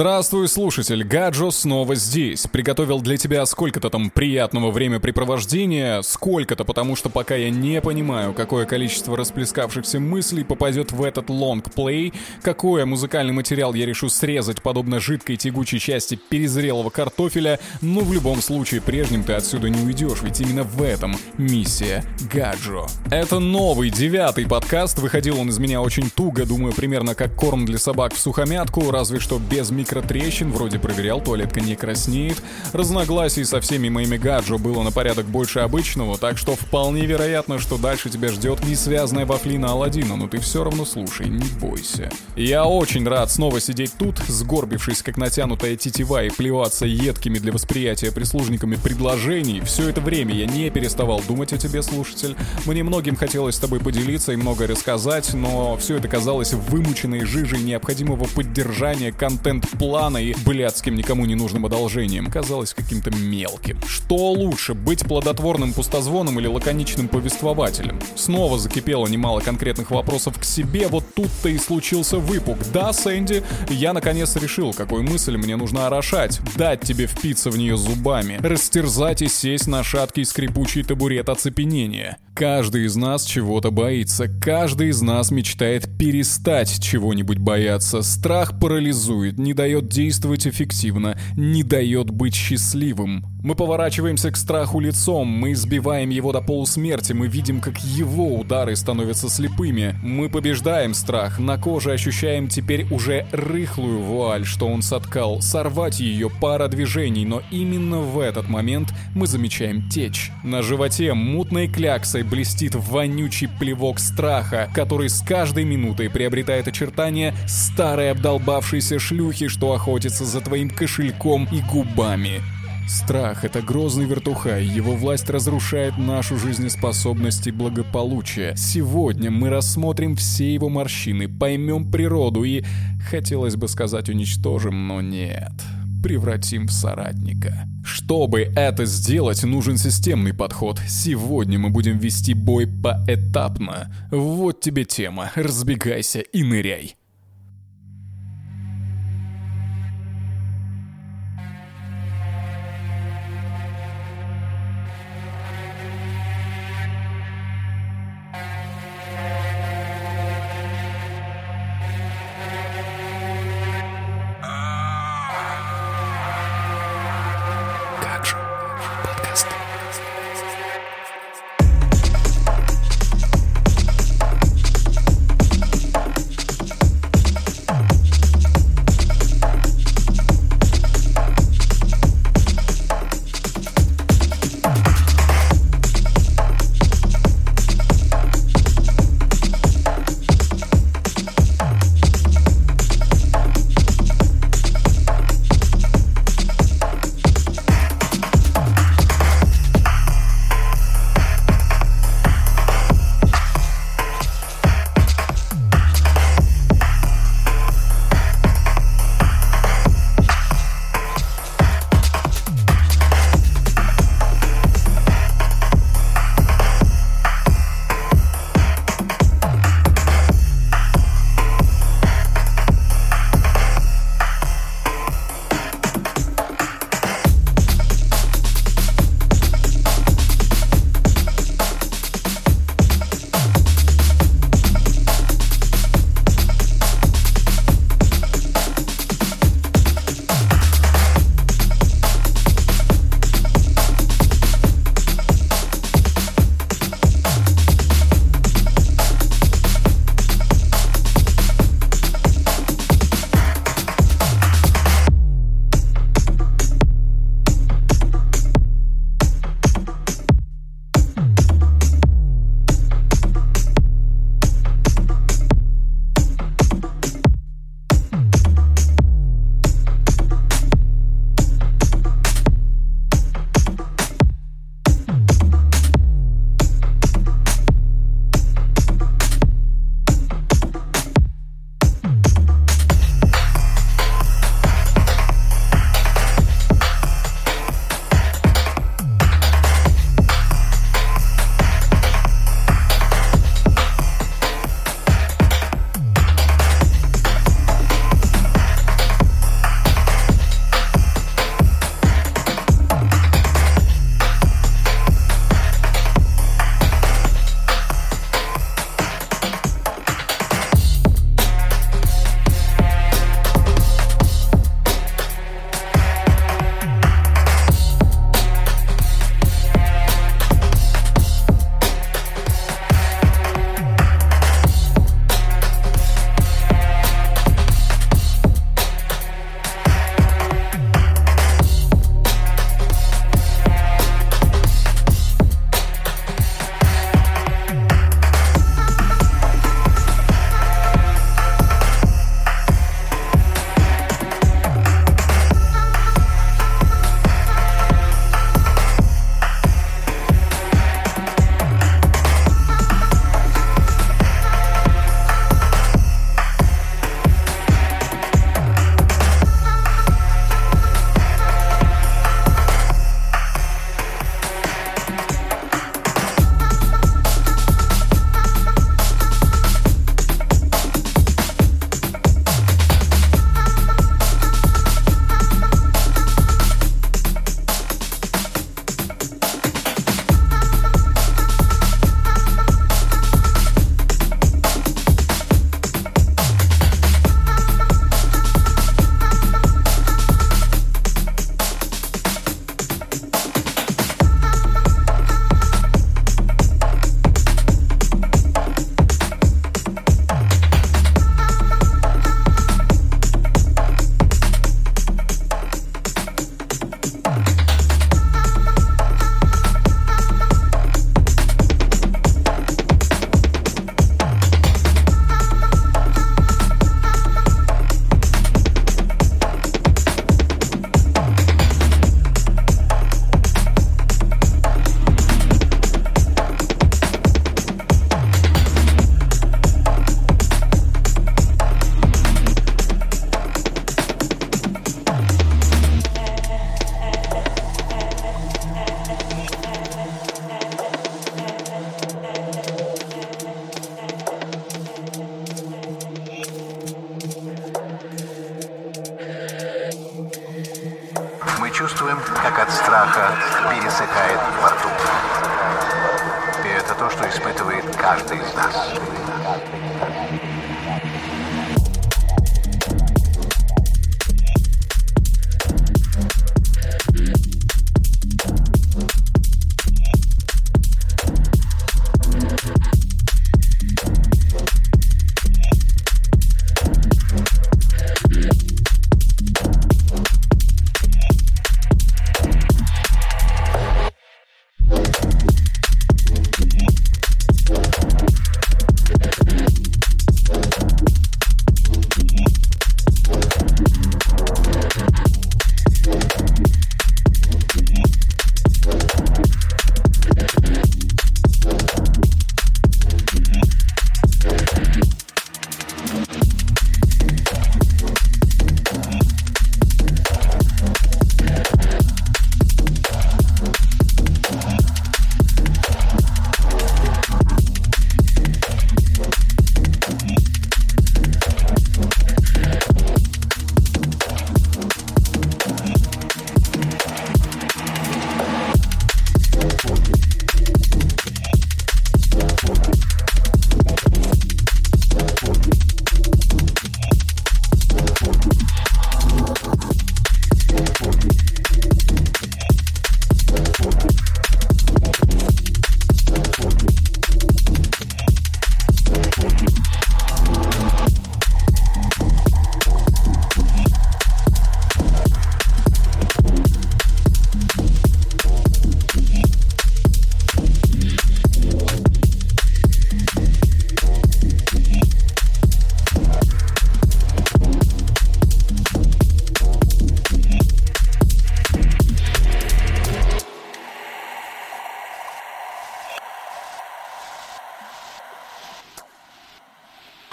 Здравствуй, слушатель, Гаджо снова здесь. Приготовил для тебя сколько-то там приятного времяпрепровождения, сколько-то, потому что пока я не понимаю, какое количество расплескавшихся мыслей попадет в этот лонгплей, какой музыкальный материал я решу срезать подобно жидкой тягучей части перезрелого картофеля, но в любом случае прежним ты отсюда не уйдешь, ведь именно в этом миссия Гаджо. Это новый, девятый подкаст, выходил он из меня очень туго, думаю, примерно как корм для собак в сухомятку, разве что без микротрещин, вроде проверял, туалетка не краснеет. Разногласий со всеми моими гаджо было на порядок больше обычного, так что вполне вероятно, что дальше тебя ждет несвязная вафлина Аладдина, но ты все равно слушай, не бойся. Я очень рад снова сидеть тут, сгорбившись как натянутая тетива и плеваться едкими для восприятия прислужниками предложений. Все это время я не переставал думать о тебе, слушатель. Мне многим хотелось с тобой поделиться и многое рассказать, но все это казалось вымученной жижей необходимого поддержания контент-плана и блядским никому не нужным одолжением. Казалось каким-то мелким. Что лучше, быть плодотворным пустозвоном или лаконичным повествователем? Снова закипело немало конкретных вопросов к себе, вот тут-то и случился выпук. Да, Сэнди, я наконец решил, какую мысль мне нужно орошать. Дать тебе впиться в нее зубами, растерзать и сесть на шаткий скрипучий табурет оцепенения. Каждый из нас чего-то боится, каждый из нас мечтает перестать чего-нибудь бояться. Страх парализует, не дает действовать эффективно, не дает быть счастливым. Мы поворачиваемся к страху лицом, мы избиваем его до полусмерти, мы видим, как его удары становятся слепыми. Мы побеждаем страх, на коже ощущаем теперь уже рыхлую вуаль, что он соткал, сорвать ее пара движений, но именно в этот момент мы замечаем течь. На животе мутной кляксой блестит вонючий плевок страха, который с каждой минутой приобретает очертания старой обдолбавшейся шлюхи, что охотится за твоим кошельком и губами. Страх — это грозный вертухай, его власть разрушает нашу жизнеспособность и благополучие. Сегодня мы рассмотрим все его морщины, поймем природу и, хотелось бы сказать, уничтожим, но нет превратим в соратника. Чтобы это сделать, нужен системный подход. Сегодня мы будем вести бой поэтапно. Вот тебе тема. Разбегайся и ныряй.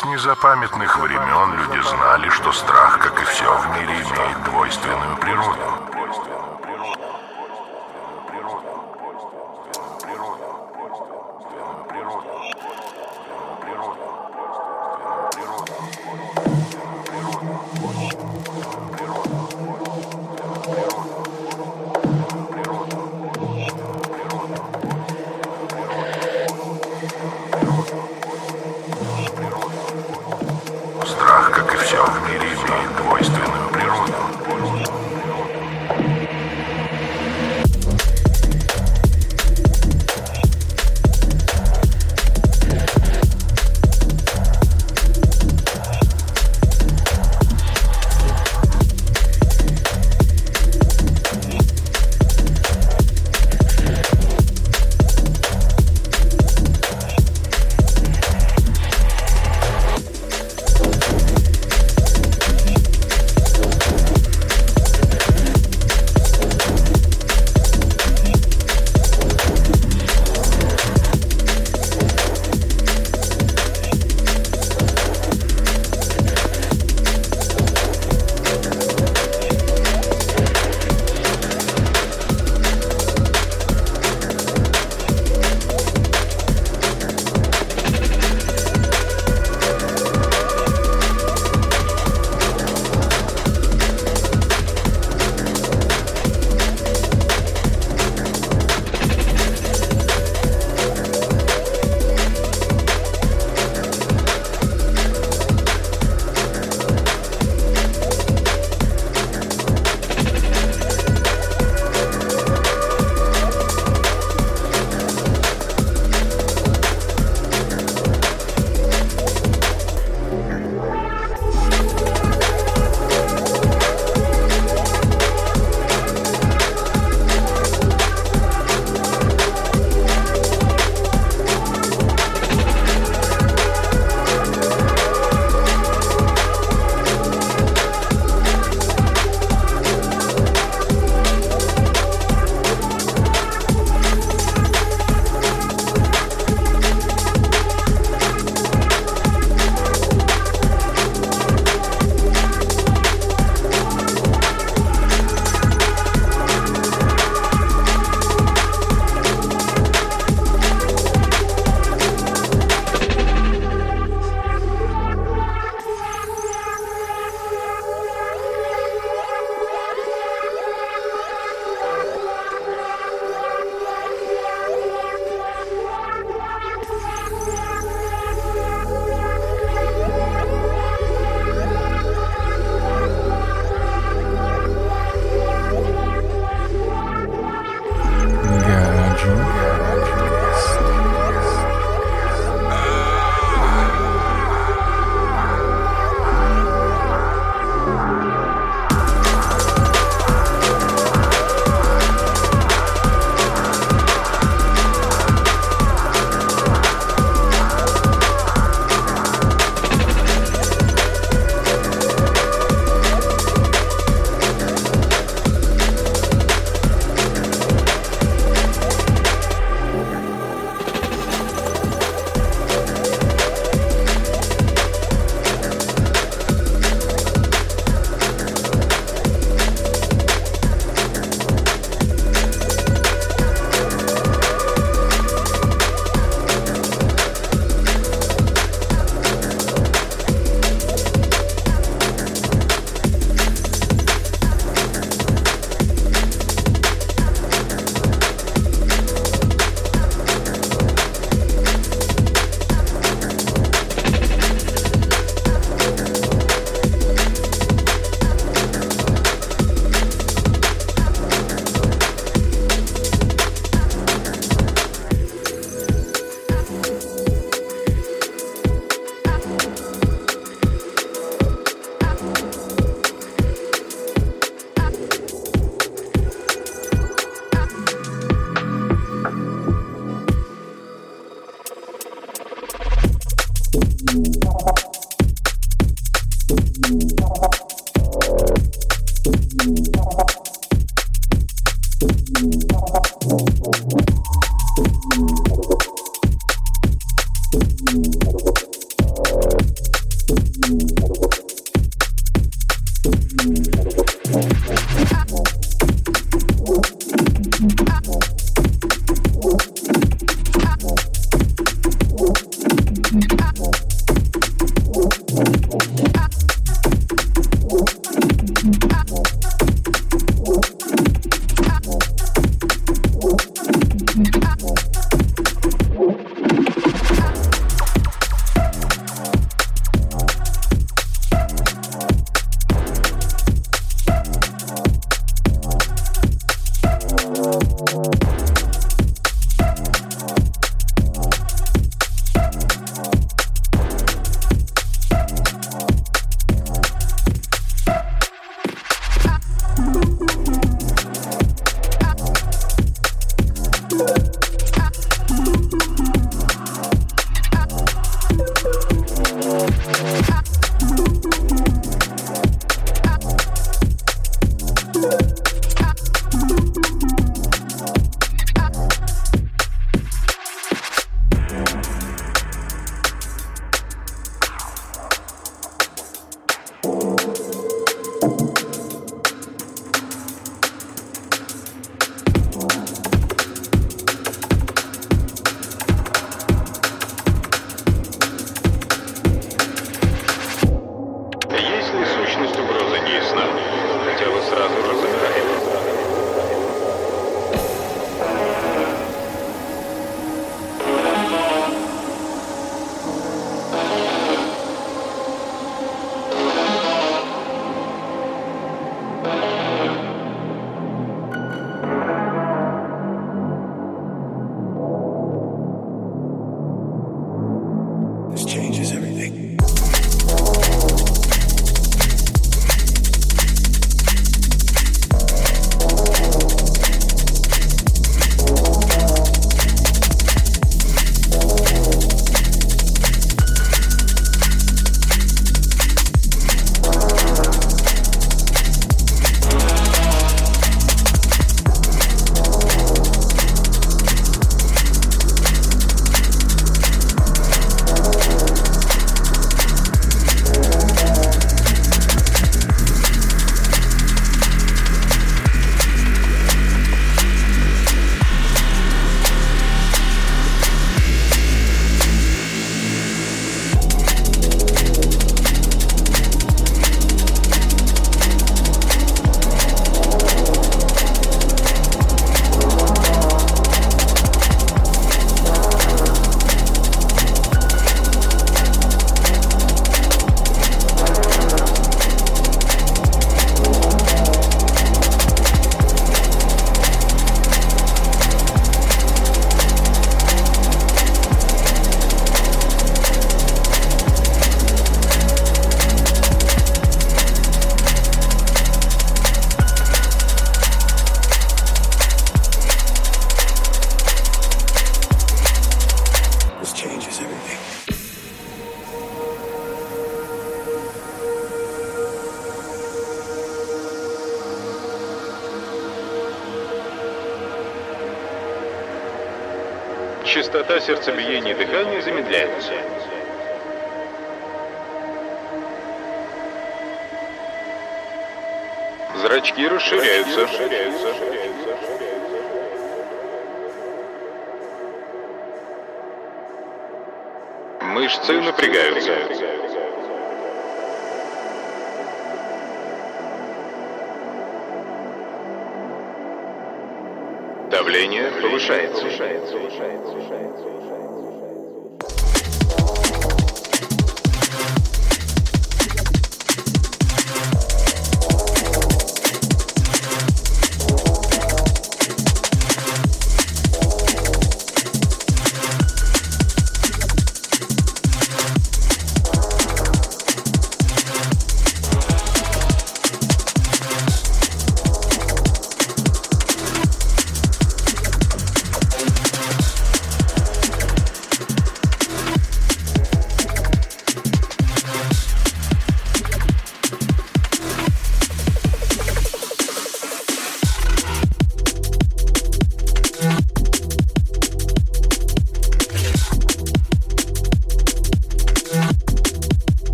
С незапамятных времен люди знали, что страх, как и все в мире, имеет двойственную природу.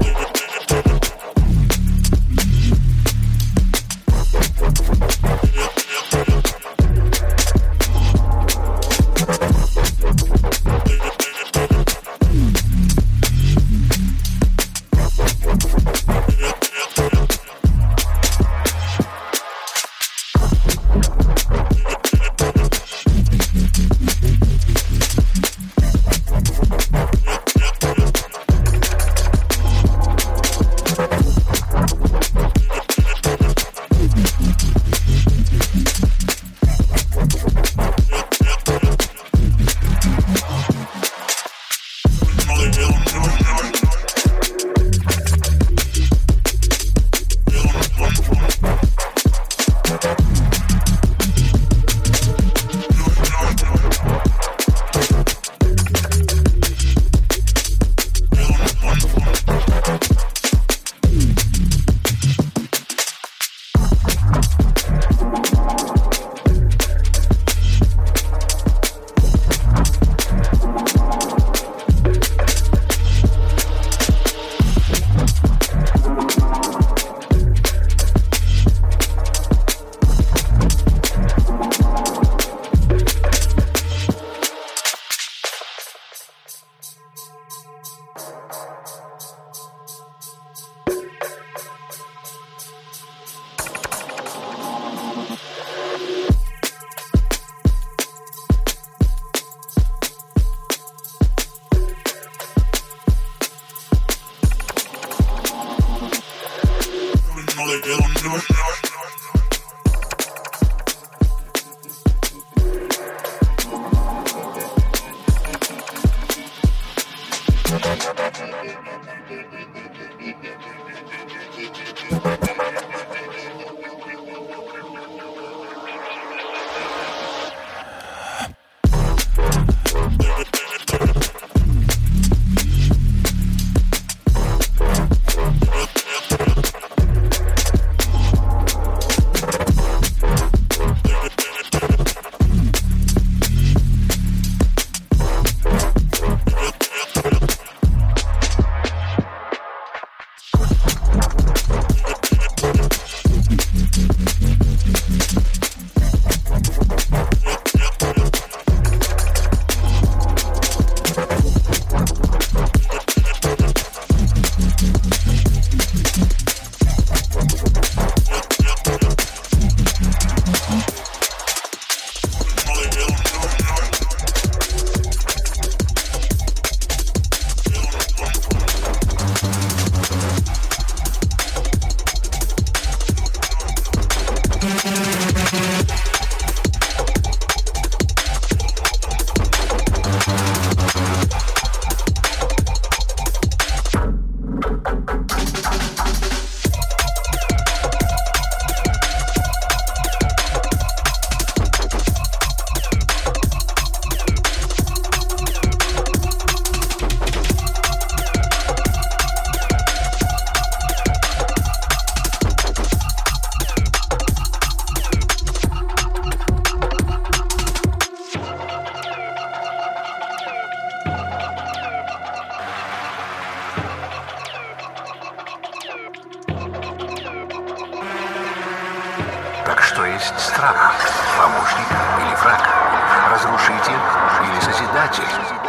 Или власть страха, помощник или враг, разрушитель или созидатель.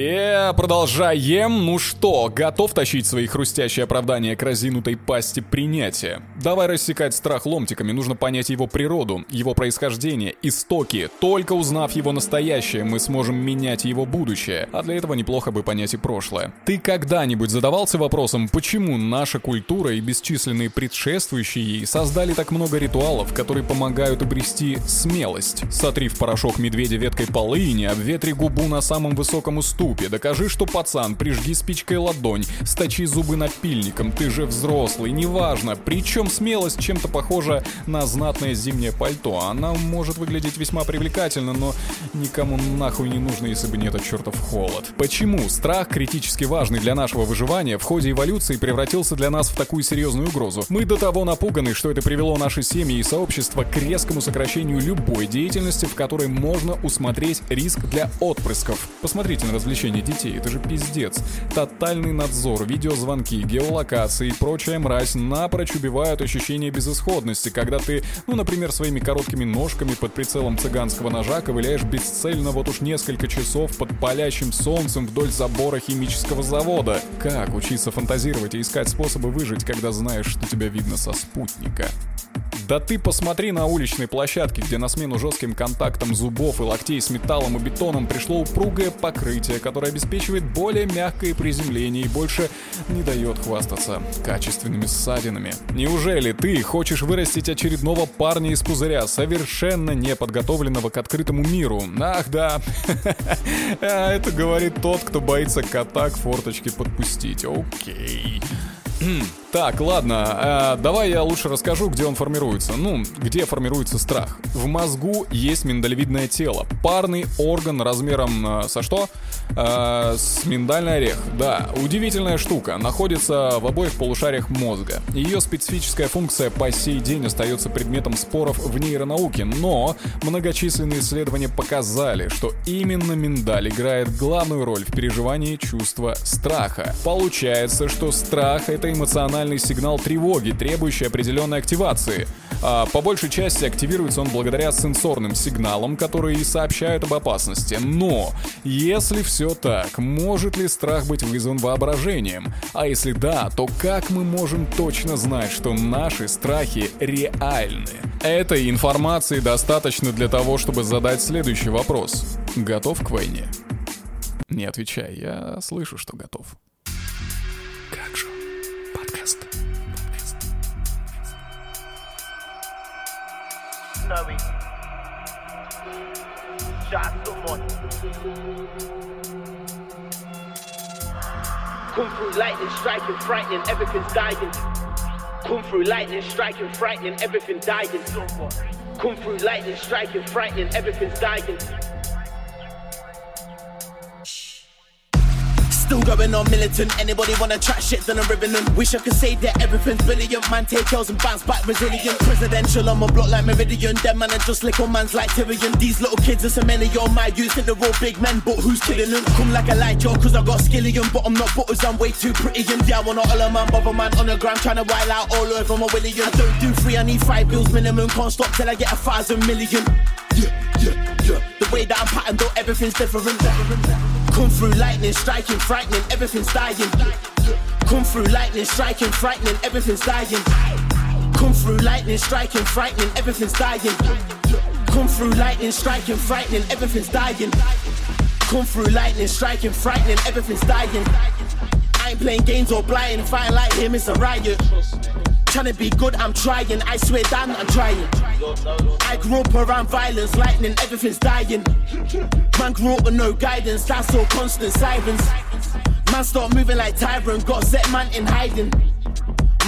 Подкаст, продолжаем. Ну что, готов тащить свои хрустящие оправдания к разинутой пасти принятия? Давай рассекать страх ломтиками, нужно понять его природу, его происхождение, истоки. Только узнав его настоящее, мы сможем менять его будущее. А для этого неплохо бы понять и прошлое. Ты когда-нибудь задавался вопросом, почему наша культура и бесчисленные предшествующие ей создали так много ритуалов, которые помогают обрести смелость? Сотри в порошок медведя веткой полыни, обветри губу на самом высоком уступе, докажи, что пацан, прижги спичкой ладонь, сточи зубы напильником, ты же взрослый, неважно. Причем смелость чем-то похожа на знатное зимнее пальто. Она может выглядеть весьма привлекательно, но никому нахуй не нужно, если бы не этот чертов холод. Почему страх, критически важный для нашего выживания, в ходе эволюции превратился для нас в такую серьезную угрозу? Мы до того напуганы, что это привело наши семьи и сообщества к резкому сокращению любой деятельности, в которой можно усмотреть риск для отпрысков. Посмотрите на развлечения детей, это же пиздец. Тотальный надзор, видеозвонки, геолокации и прочая мразь напрочь убивают ощущение безысходности, когда ты, ну, например, своими короткими ножками под прицелом цыганского ножа ковыляешь бесцельно вот уж несколько часов под палящим солнцем вдоль забора химического завода. Как учиться фантазировать и искать способы выжить, когда знаешь, что тебя видно со спутника? Да ты посмотри на уличные площадки, где на смену жестким контактам зубов и локтей с металлом и бетоном пришло упругое покрытие, которое обеспечивает более мягкое приземление и больше не дает хвастаться качественными ссадинами. Неужели ты хочешь вырастить очередного парня из пузыря, совершенно неподготовленного к открытому миру? Ах да, А, это говорит тот, кто боится кота к форточке подпустить. Окей. Так, ладно, э, давай я лучше расскажу, где он формируется. Ну, где формируется страх. В мозгу есть миндалевидное тело. Парный орган размером э, со что? Э, с миндальный орех. Да, удивительная штука. Находится в обоих полушариях мозга. Ее специфическая функция по сей день остается предметом споров в нейронауке, но многочисленные исследования показали, что именно миндаль играет главную роль в переживании чувства страха. Получается, что страх — это эмоциональный сигнал тревоги, требующий определенной активации. А по большей части активируется он благодаря сенсорным сигналам, которые и сообщают об опасности. Но, если все так, может ли страх быть вызван воображением? А если да, то как мы можем точно знать, что наши страхи реальны? Этой информации достаточно для того, чтобы задать следующий вопрос. Готов к войне? Не отвечай, я слышу, что готов. Podcast. Nuri. Shot someone. Come through lightning, striking, frightening, everything's dying. Come through lightning, striking, frightening, everything dying. Come through lightning, striking, frightening, everything's dying. Still going on militant. Anybody wanna chat shit, then I'm ribbing them. Wish I could say that everything's brilliant. Man, take kills and bounce back resilient. Presidential on my block like Meridian. Them man are just lick little mans like Tyrion. These little kids are so many on my youth think they're all big men, but who's killing them? Come like a light, yo, cause I got skillion, but I'm not butters, I'm way too pretty. And yeah, I wanna all a man, bother man on the ground, trying to wild out all over my William. I don't do free, I need five bills minimum. Can't stop till I get a thousand million. Yeah, yeah, yeah. The way that I'm patterned, though, everything's different. Come through lightning, striking, frightening, everything's dying. Come through lightning, striking, frightening, everything's dying. Come through lightning, striking, frightening, everything's dying. Come through lightning, striking, frightening, everything's dying. Come through lightning, striking, frightening, everything's dying. Ain't playing games or blind, fighting like him, it's a riot. Trying to be good, I'm trying. I swear down, I'm trying. I grew up around violence, lightning, everything's dying. Man grew up with no guidance, that's all constant sirens. Man start moving like tyrant, got set man in hiding.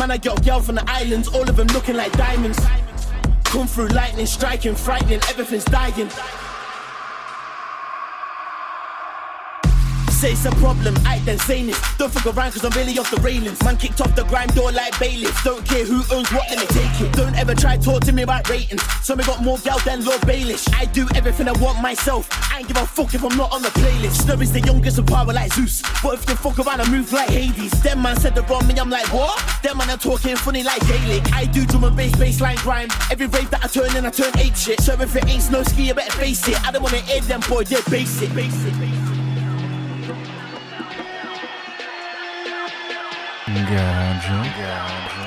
Man, I got a girl from the islands, all of them looking like diamonds. Come through lightning, striking, frightening, everything's dying. Say it's a problem, I ain't then saying this. Don't fuck around cause I'm really off the railings. Man kicked off the grind door like bailiffs. Don't care who owns what, let me take it. Don't ever try talk to me about ratings. So me got more gal than Lord Baelish. I do everything I want myself. I ain't give a fuck if I'm not on the playlist. Snow is the youngest of power like Zeus. But if you fuck around, I move like Hades. Them man said the wrong me, I'm like, what? Them man are talking funny like Gaelic. I do drum and bass, bassline grime. Every rave that I turn in, I turn eight shit. So if it ain't snow ski, you better face it. I don't wanna aid them boy, they're basic. basic. Gotcha. gotcha.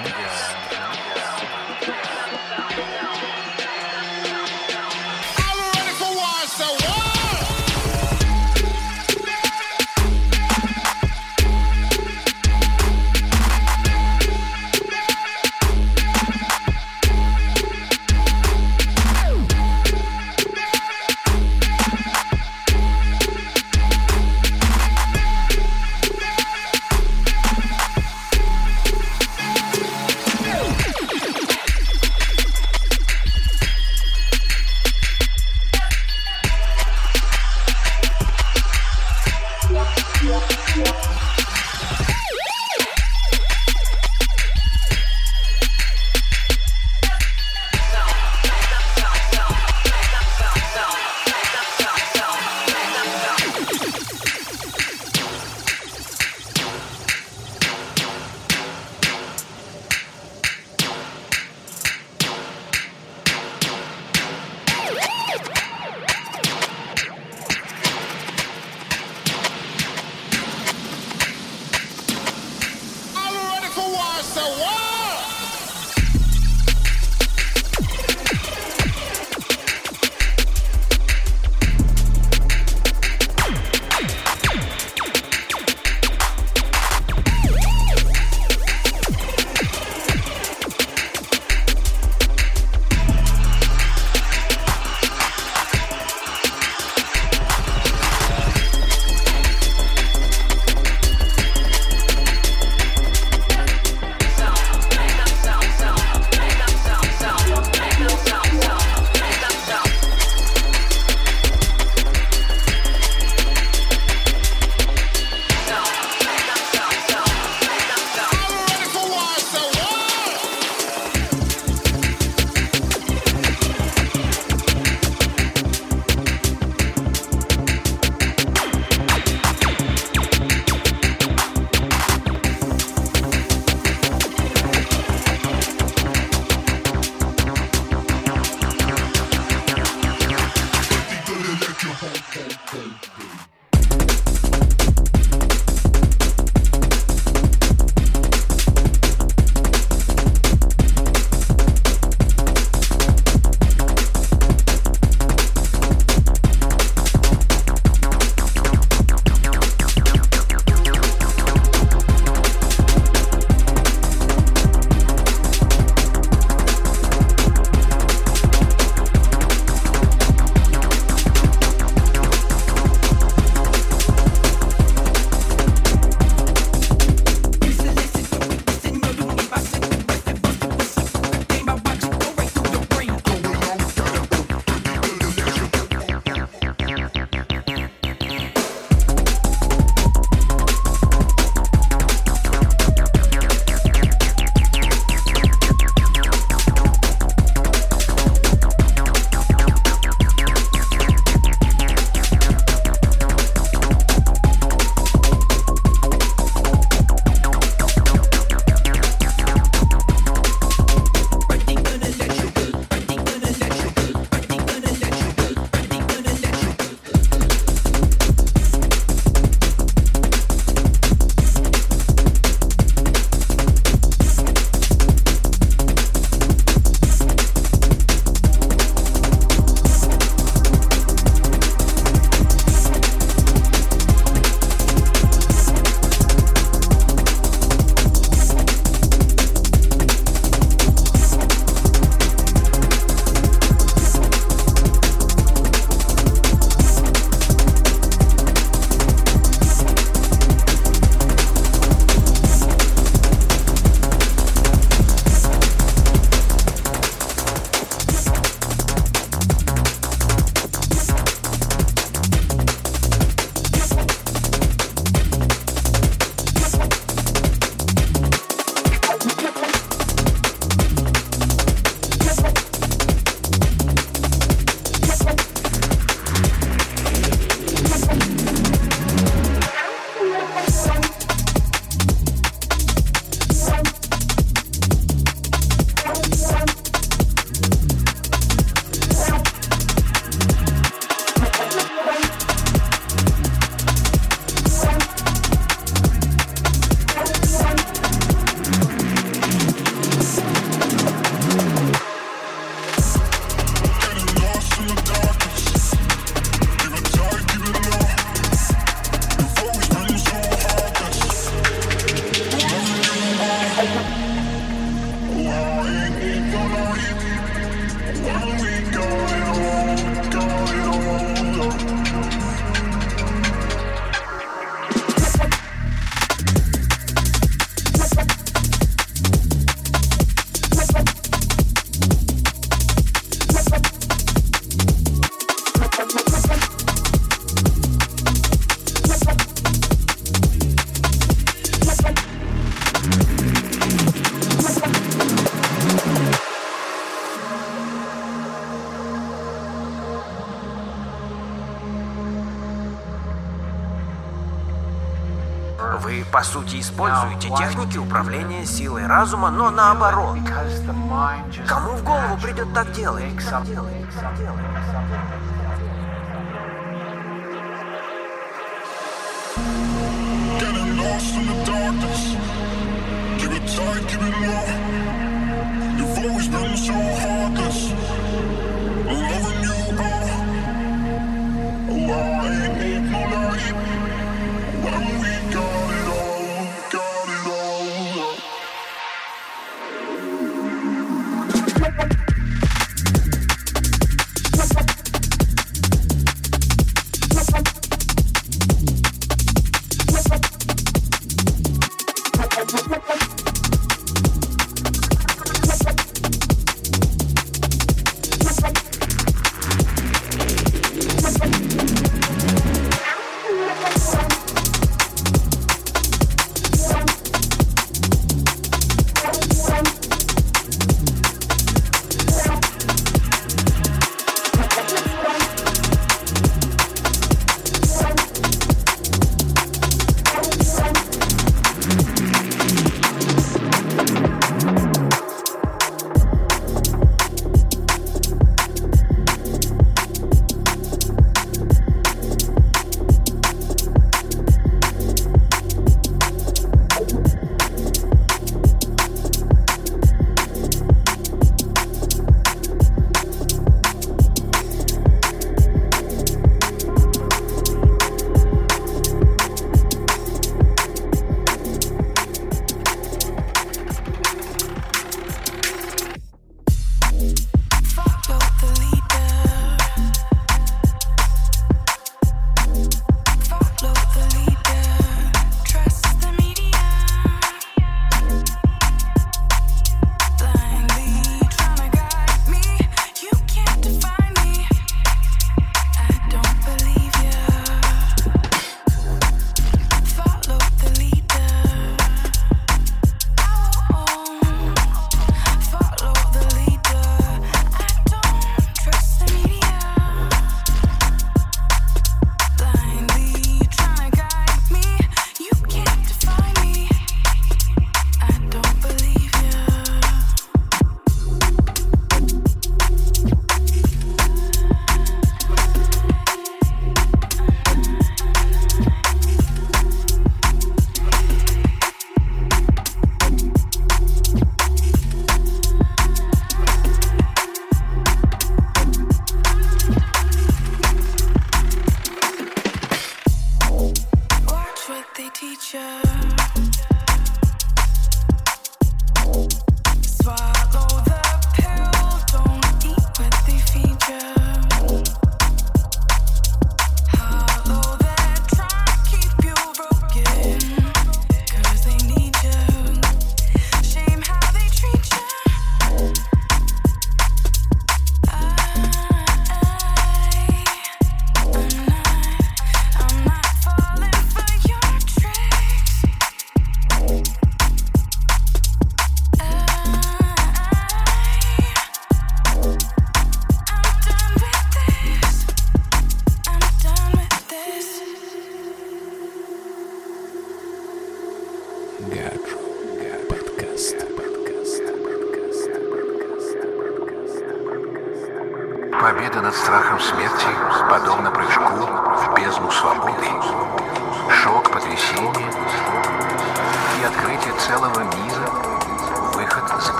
работе техники управления силой разума, но наоборот. Кому в голову придет так делать? Так делать, так делать.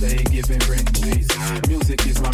they ain't giving rent, please. Music is my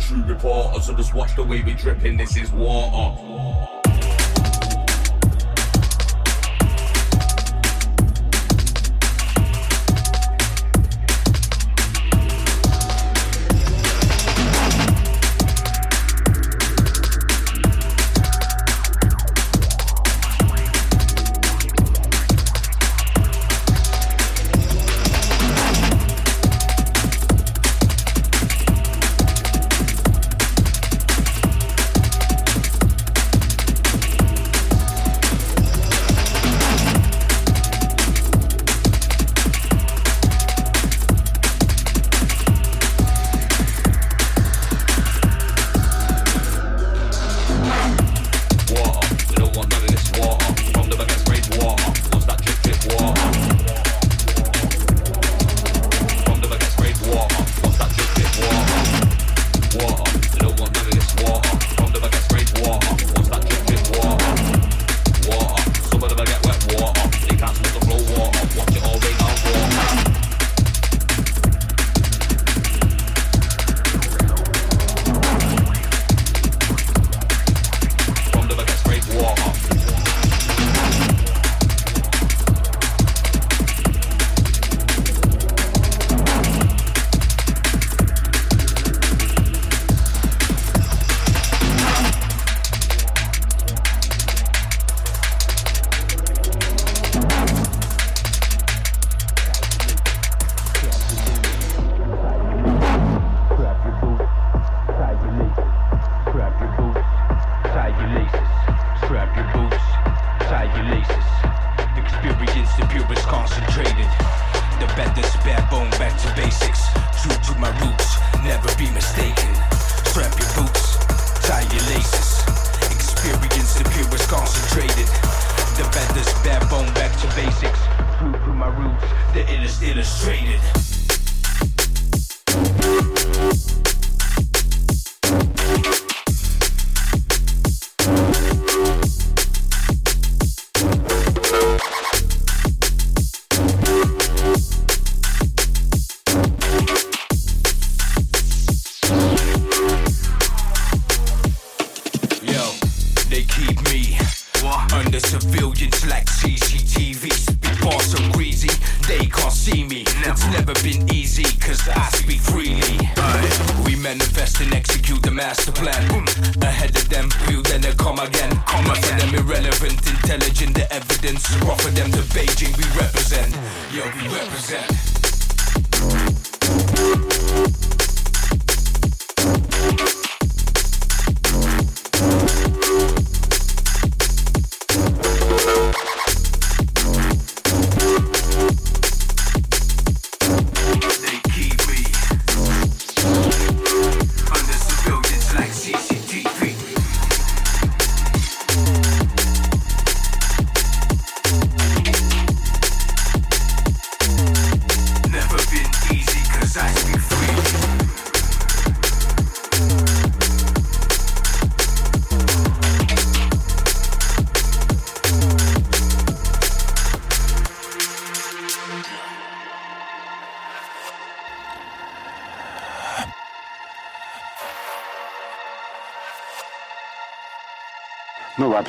true reporter, so just watch the way we dripping. This is water.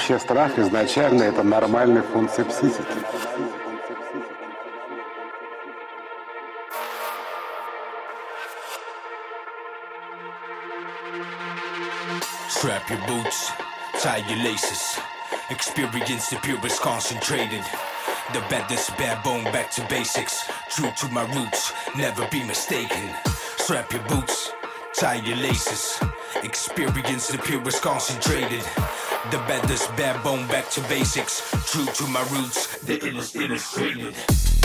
Вообще страх изначально это нормальная функция психики. Strap your boots, tie your laces. Experience the purest concentrated. The baddest bare bone back to basics. True to my roots, never be mistaken. Strap your boots, tie your laces. Experience the purest concentrated. The baddest bare bone back to basics. True to my roots, the illest illustrated.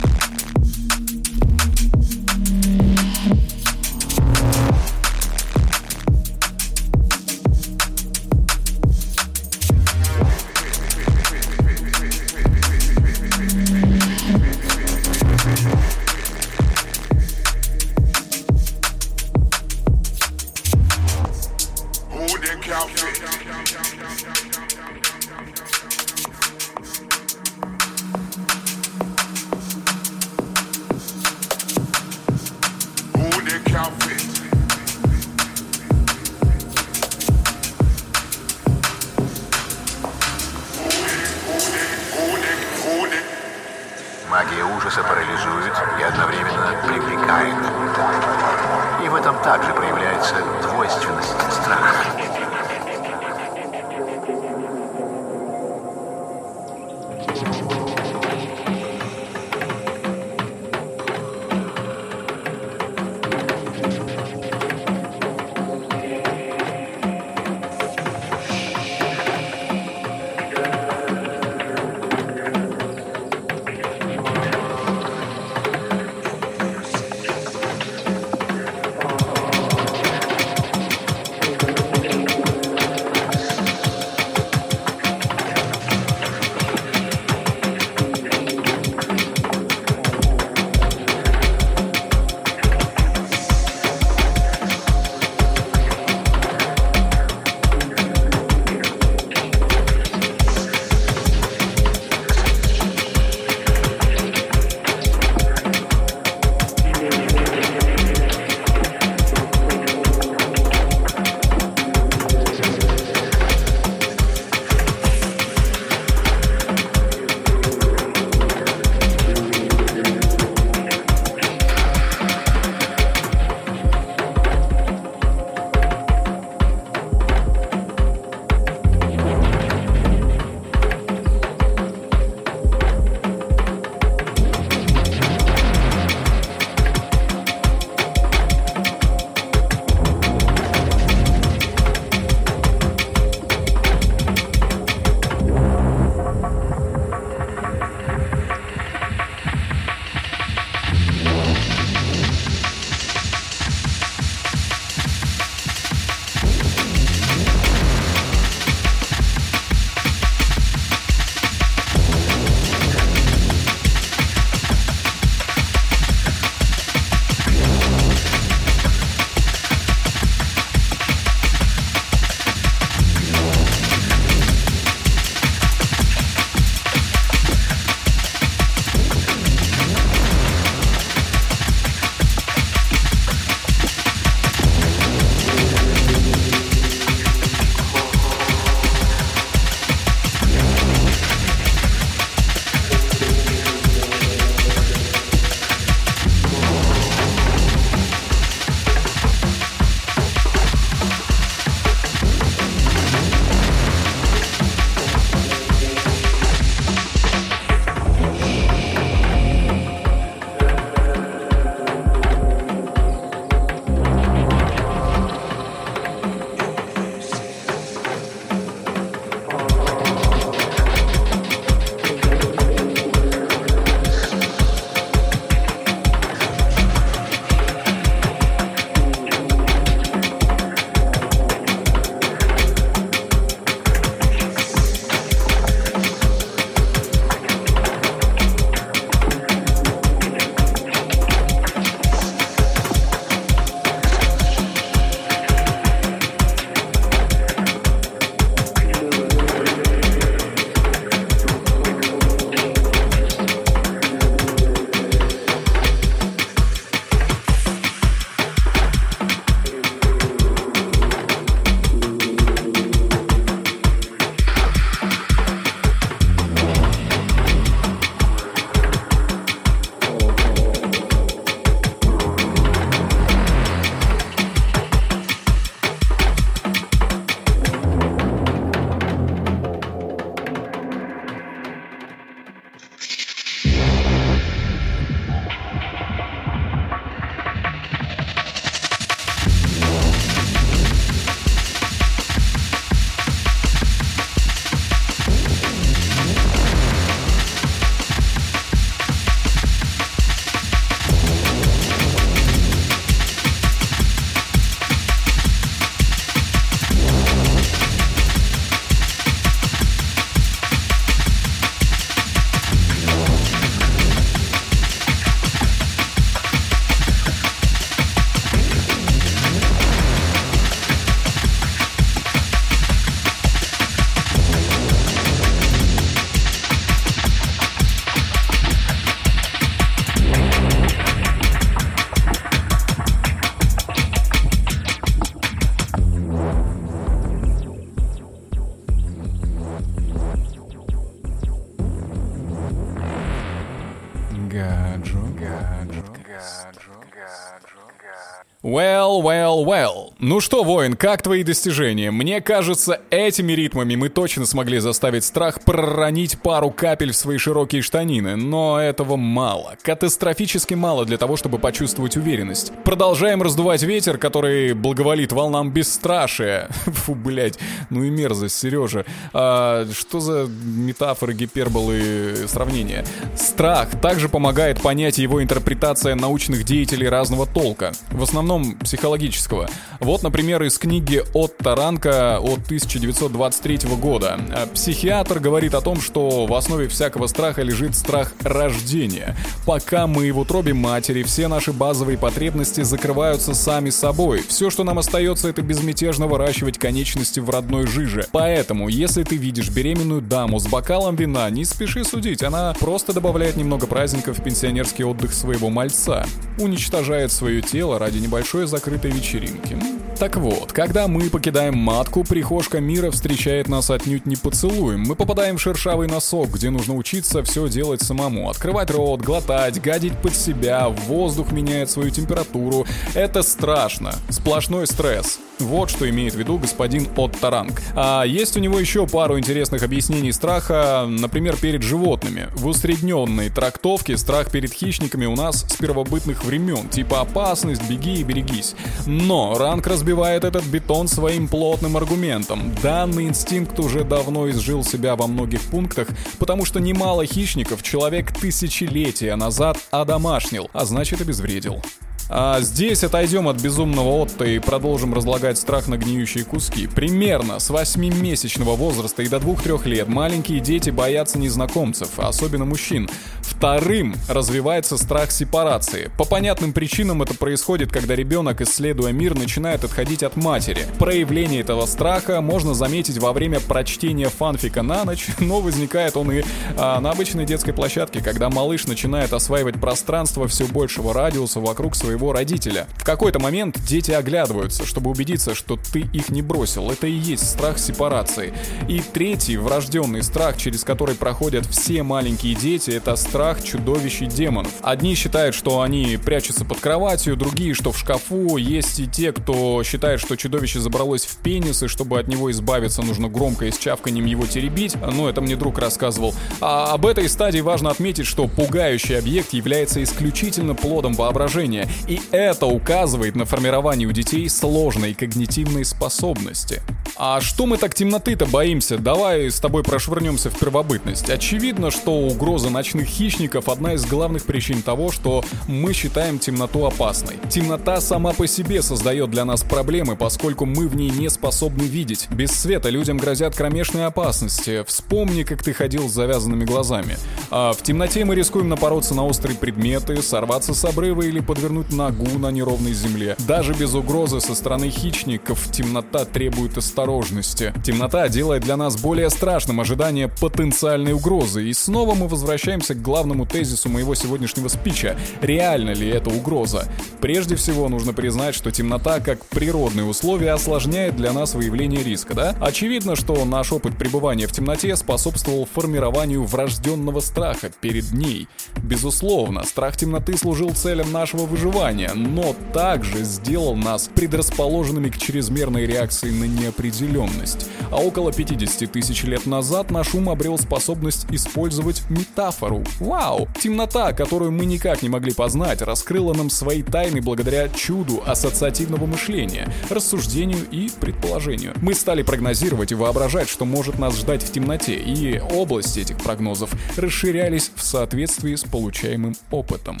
Ну что, воин, как твои достижения? Мне кажется, этими ритмами мы точно смогли заставить страх проронить пару капель в свои широкие штанины, но этого мало. Катастрофически мало для того, чтобы почувствовать уверенность. Продолжаем раздувать ветер, который благоволит волнам бесстрашия. Фу, блять, ну и мерзость, Сережа. А, что за метафоры, гиперболы, сравнения? Страх также помогает понять его интерпретация научных деятелей разного толка. В основном психологического. Вот, например, из книги Отто Ранка от 1923 года. Психиатр говорит о том, что в основе всякого страха лежит страх рождения. Пока мы в утробе матери, все наши базовые потребности закрываются сами собой. Все, что нам остается, это безмятежно выращивать конечности в родной жиже. Поэтому, если ты видишь беременную даму с бокалом вина, не спеши судить, она просто добавляет немного праздника в пенсионерский отдых своего мальца. Уничтожает свое тело ради небольшой закрытой вечеринки. Так вот, когда мы покидаем матку, прихожка мира встречает нас отнюдь не поцелуем. Мы попадаем в шершавый носок, где нужно учиться все делать самому. Открывать рот, глотать, гадить под себя, воздух меняет свою температуру. Это страшно. Сплошной стресс. Вот что имеет в виду господин Оттаранг. А есть у него еще пару интересных объяснений страха, например, перед животными. В усредненной трактовке страх перед хищниками у нас с первобытных времен, типа опасность, беги и берегись. Но Ранг разбивает этот бетон своим плотным аргументом. Данный инстинкт уже давно изжил себя во многих пунктах, потому что немало хищников человек тысячелетия назад одомашнил, а значит обезвредил. А здесь отойдем от безумного Отто и продолжим разлагать страх на гниющие куски. Примерно с 8-месячного возраста и до 2-3 лет маленькие дети боятся незнакомцев, особенно мужчин. Вторым развивается страх сепарации. По понятным причинам это происходит, когда ребенок, исследуя мир, начинает отходить от матери. Проявление этого страха можно заметить во время прочтения фанфика на ночь, но возникает он и а, на обычной детской площадке, когда малыш начинает осваивать пространство все большего радиуса вокруг своего родителя. В какой-то момент дети оглядываются, чтобы убедиться, что ты их не бросил. Это и есть страх сепарации. И третий, врожденный страх, через который проходят все маленькие дети, это страх чудовищ и демонов. Одни считают, что они прячутся под кроватью, другие, что в шкафу. Есть и те, кто считает, что чудовище забралось в пенис, и чтобы от него избавиться, нужно громко и с чавканием его теребить. Ну, это мне друг рассказывал. А об этой стадии важно отметить, что пугающий объект является исключительно плодом воображения, и это указывает на формирование у детей сложной когнитивной способности. А что мы так темноты-то боимся? Давай с тобой прошвырнемся в первобытность. Очевидно, что угроза ночных хищников одна из главных причин того, что мы считаем темноту опасной. Темнота сама по себе создает для нас проблемы, поскольку мы в ней не способны видеть. Без света людям грозят кромешные опасности. Вспомни, как ты ходил с завязанными глазами. А в темноте мы рискуем напороться на острые предметы, сорваться с обрыва или подвернуть ногу на неровной земле. Даже без угрозы со стороны хищников темнота требует осторожности. Темнота делает для нас более страшным ожидание потенциальной угрозы. И снова мы возвращаемся к главному тезису моего сегодняшнего спича. Реально ли это угроза? Прежде всего нужно признать, что темнота как природное условие осложняет для нас выявление риска, да? Очевидно, что наш опыт пребывания в темноте способствовал формированию врожденного страха перед ней. Безусловно, страх темноты служил целям нашего выживания, но также сделал нас предрасположенными к чрезмерной реакции на неопределенность. А около 50 тысяч лет назад наш ум обрел способность использовать метафору. Вау! Темнота, которую мы никак не могли познать, раскрыла нам свои тайны благодаря чуду ассоциативного мышления, рассуждению и предположению. Мы стали прогнозировать и воображать, что может нас ждать в темноте, и области этих прогнозов расширялись в соответствии с получаемым опытом.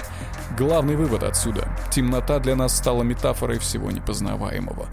Главный вывод отсюда — темнота для нас стала метафорой всего непознаваемого.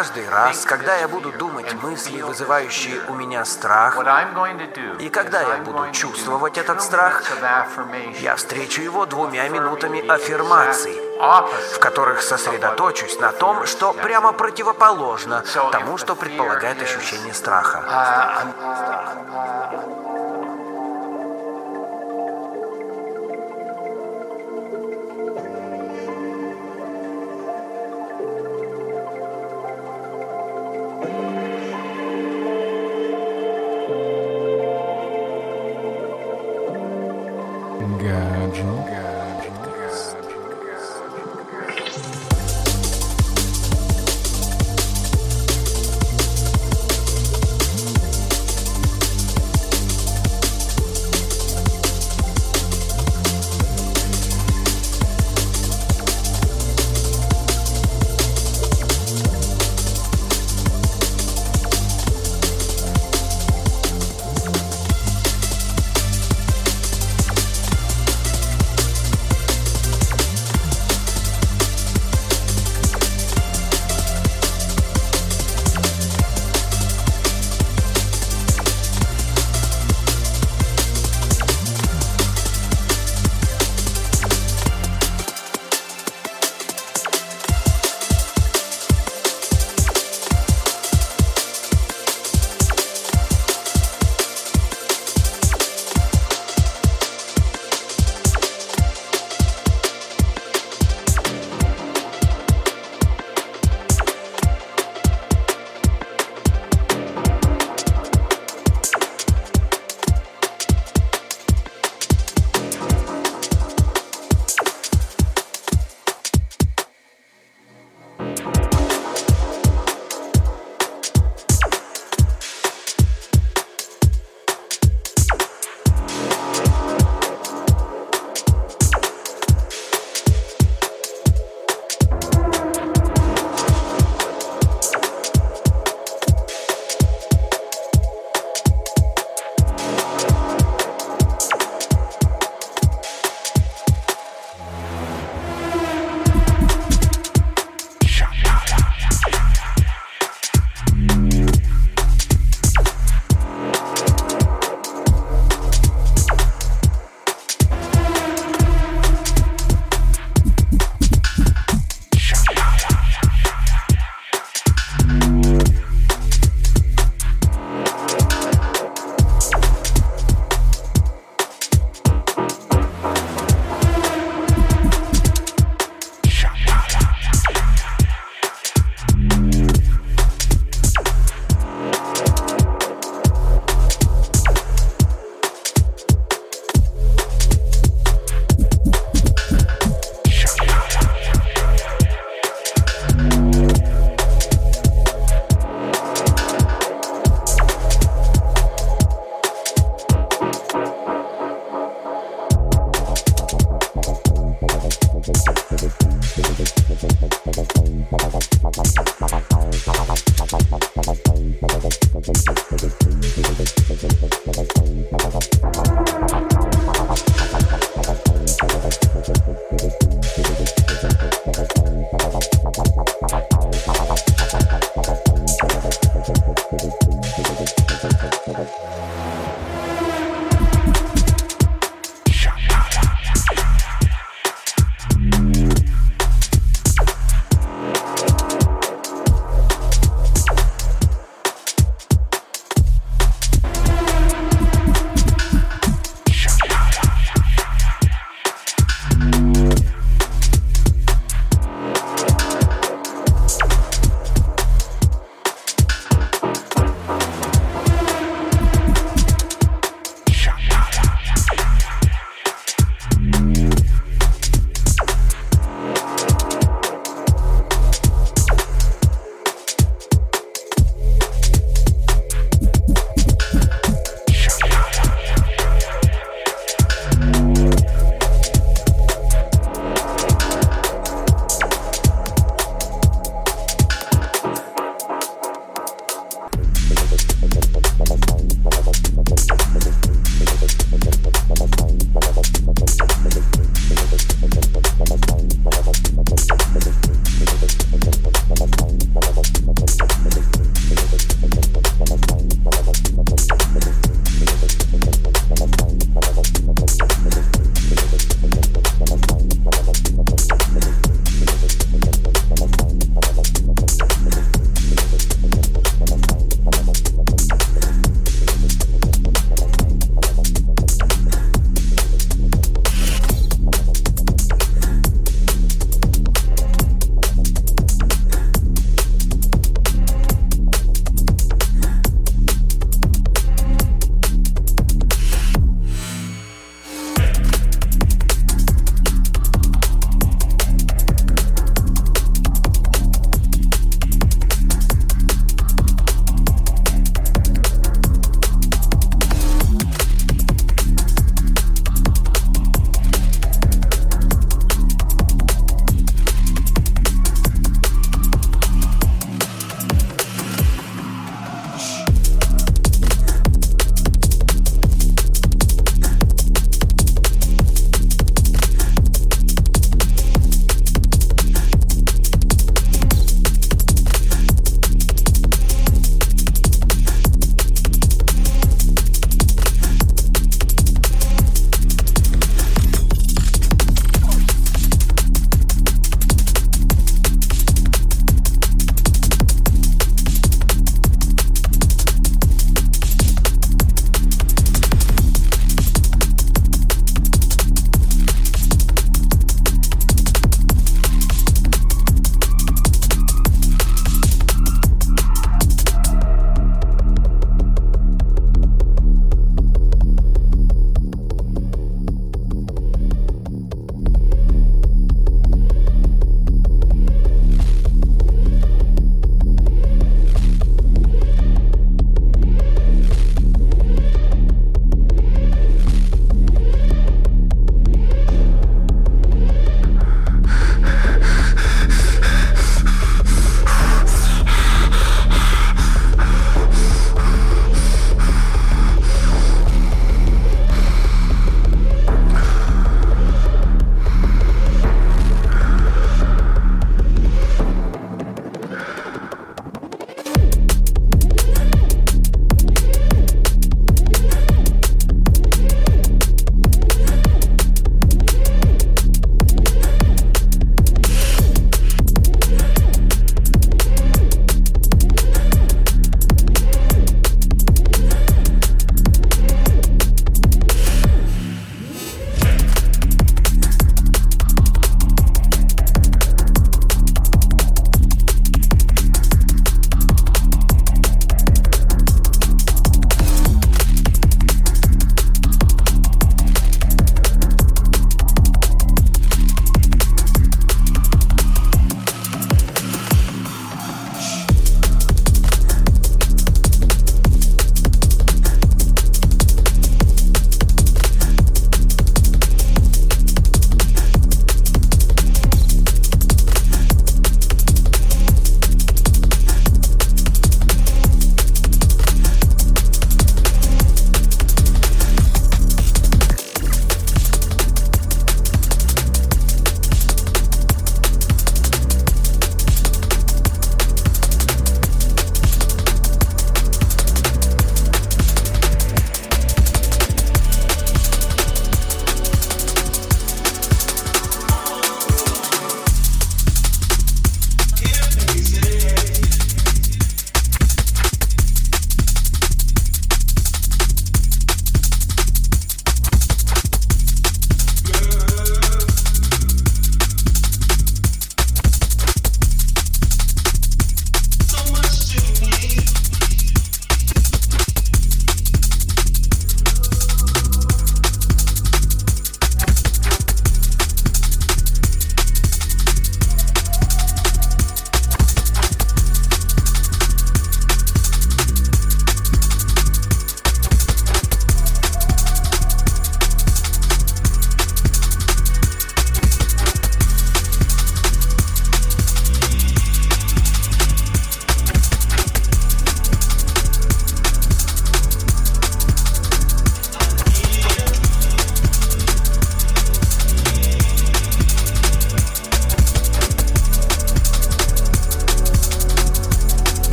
Каждый раз, когда я буду думать мысли, вызывающие у меня страх, и когда я буду чувствовать этот страх, я встречу его двумя минутами аффирмаций, в которых сосредоточусь на том, что прямо противоположно тому, что предполагает ощущение страха.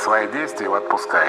Свои действия, его отпускает.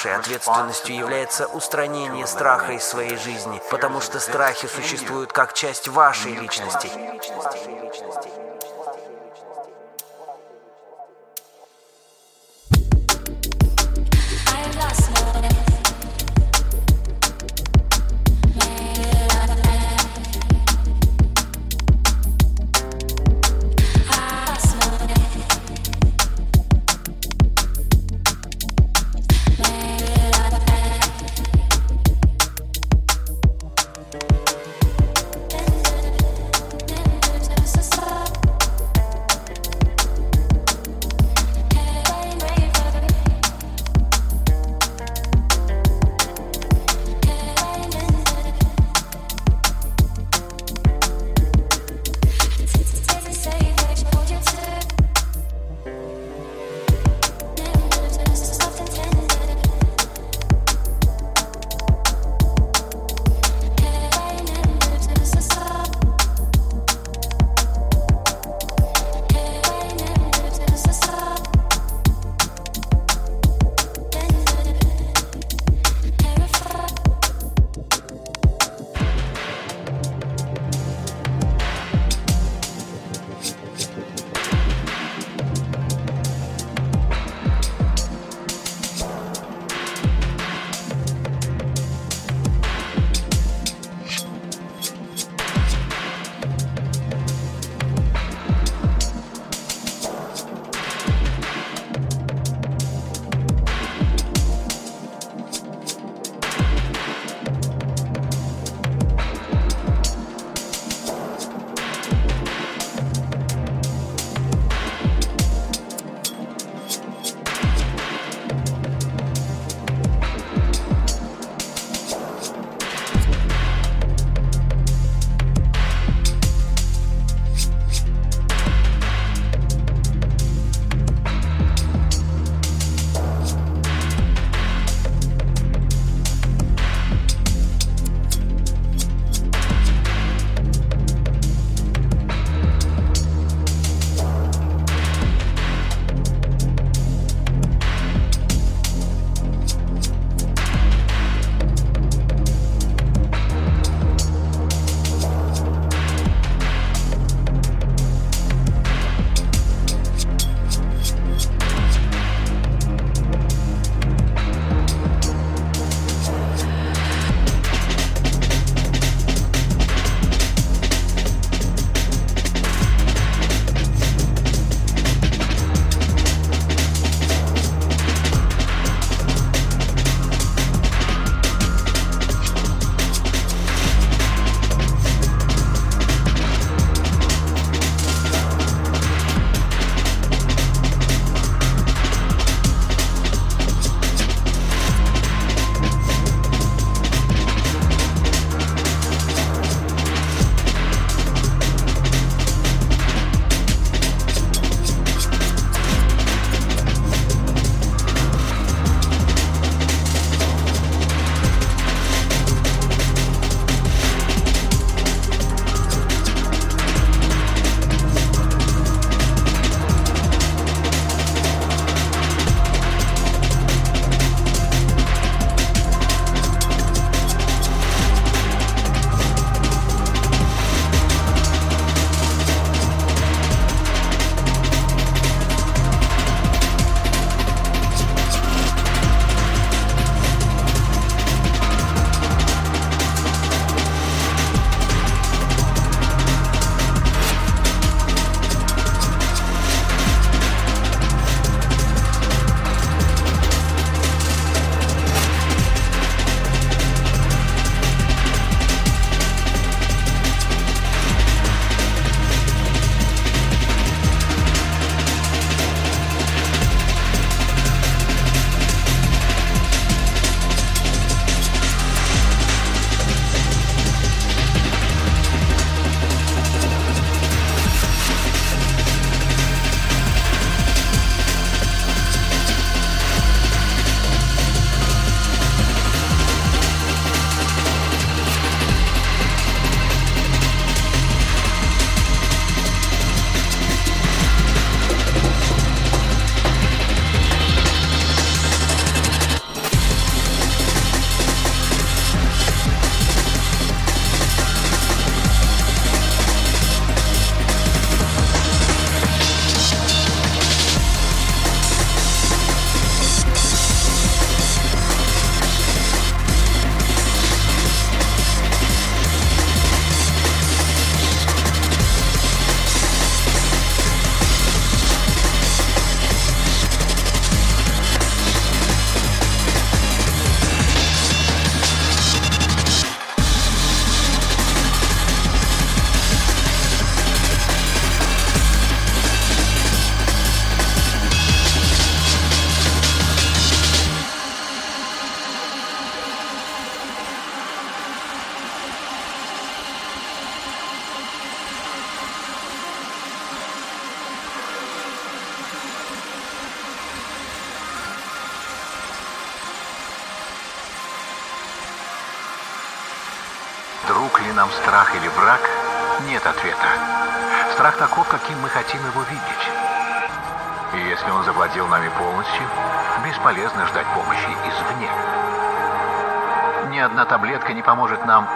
Вашей ответственностью является устранение страха из своей жизни, потому что страхи существуют как часть вашей личности.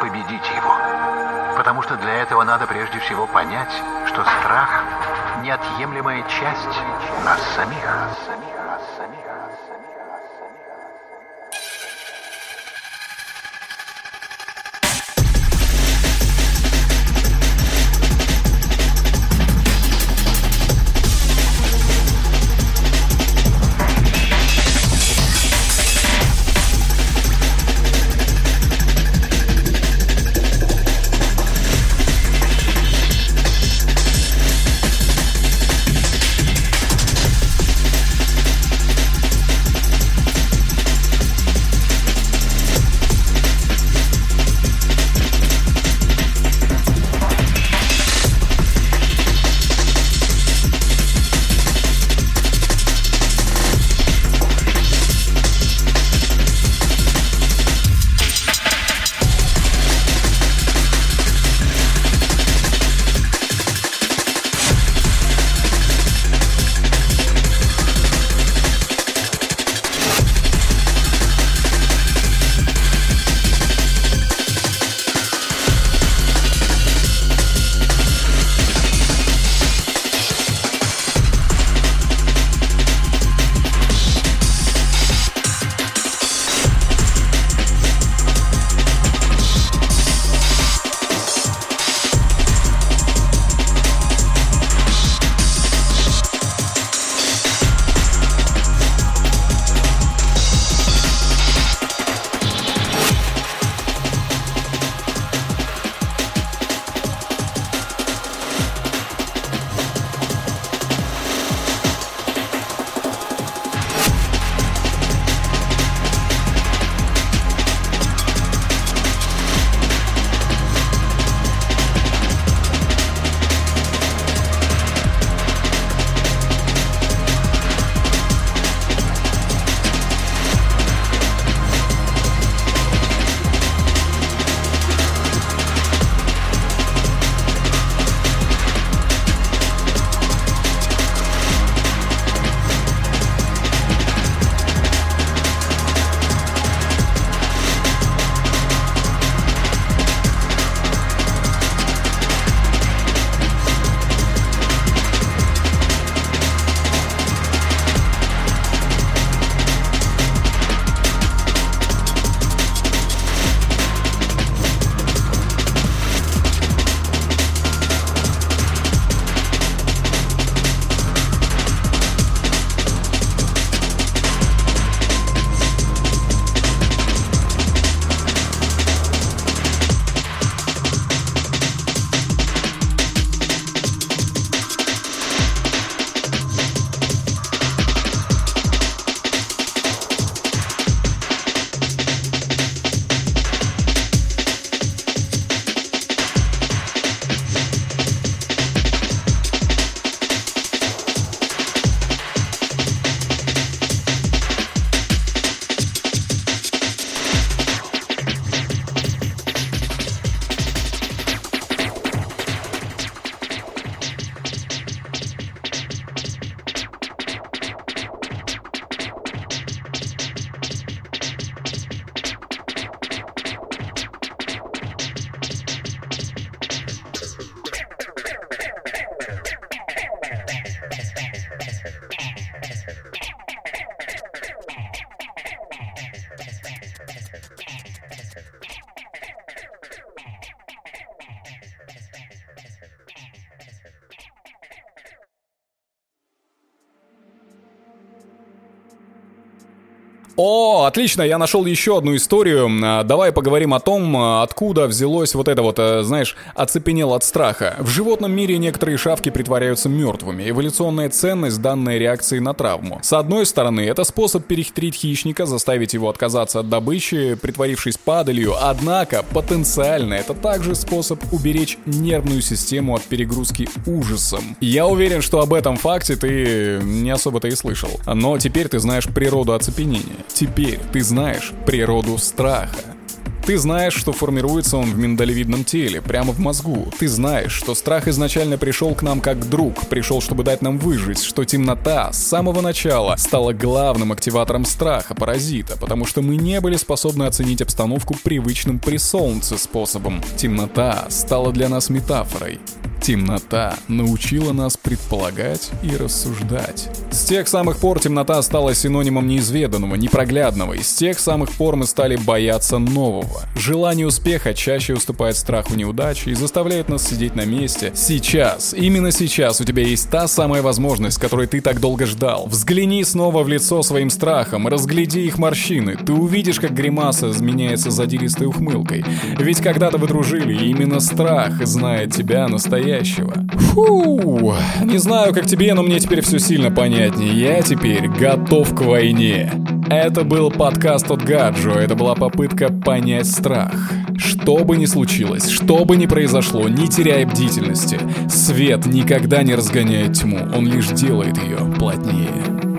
Победить его. Потому что для этого надо прежде всего понять, что страх – неотъемлемая часть Отлично, я нашел еще одну историю. А, Давай поговорим о том, а, откуда взялось вот это вот, а, знаешь, оцепенел от страха. В животном мире некоторые шавки притворяются мертвыми. Эволюционная ценность данной реакции на травму. С одной стороны, это способ перехитрить хищника, заставить его отказаться от добычи, притворившись падалью. Однако, потенциально, это также способ уберечь нервную систему от перегрузки ужасом. Я уверен, что об этом факте ты не особо-то и слышал. Но теперь ты знаешь природу оцепенения. Теперь ты знаешь природу страха. Ты знаешь, что формируется он в миндалевидном теле, прямо в мозгу. Ты знаешь, что страх изначально пришел к нам как друг, пришел, чтобы дать нам выжить, что темнота с самого начала стала главным активатором страха, паразита, потому что мы не были способны оценить обстановку привычным при солнце способом. Темнота стала для нас метафорой. Темнота научила нас предполагать и рассуждать. С тех самых пор темнота стала синонимом неизведанного, непроглядного, и с тех самых пор мы стали бояться нового. Желание успеха чаще уступает страху неудачи и заставляет нас сидеть на месте. Сейчас, именно сейчас у тебя есть та самая возможность, которой ты так долго ждал. Взгляни снова в лицо своим страхом, разгляди их морщины. Ты увидишь, как гримаса изменяется задиристой ухмылкой. Ведь когда-то вы дружили, и именно страх знает тебя настоящего. Фу, не знаю, как тебе, но мне теперь все сильно понятнее. Я теперь готов к войне. Это был подкаст от Гаджо, это была попытка понять страх. Что бы ни случилось, что бы ни произошло, не теряй бдительности. Свет никогда не разгоняет тьму, он лишь делает ее плотнее.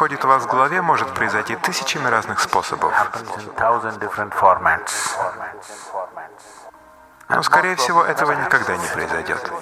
Происходит у вас в голове, может произойти тысячами разных способов. Но, скорее всего, этого никогда не произойдет.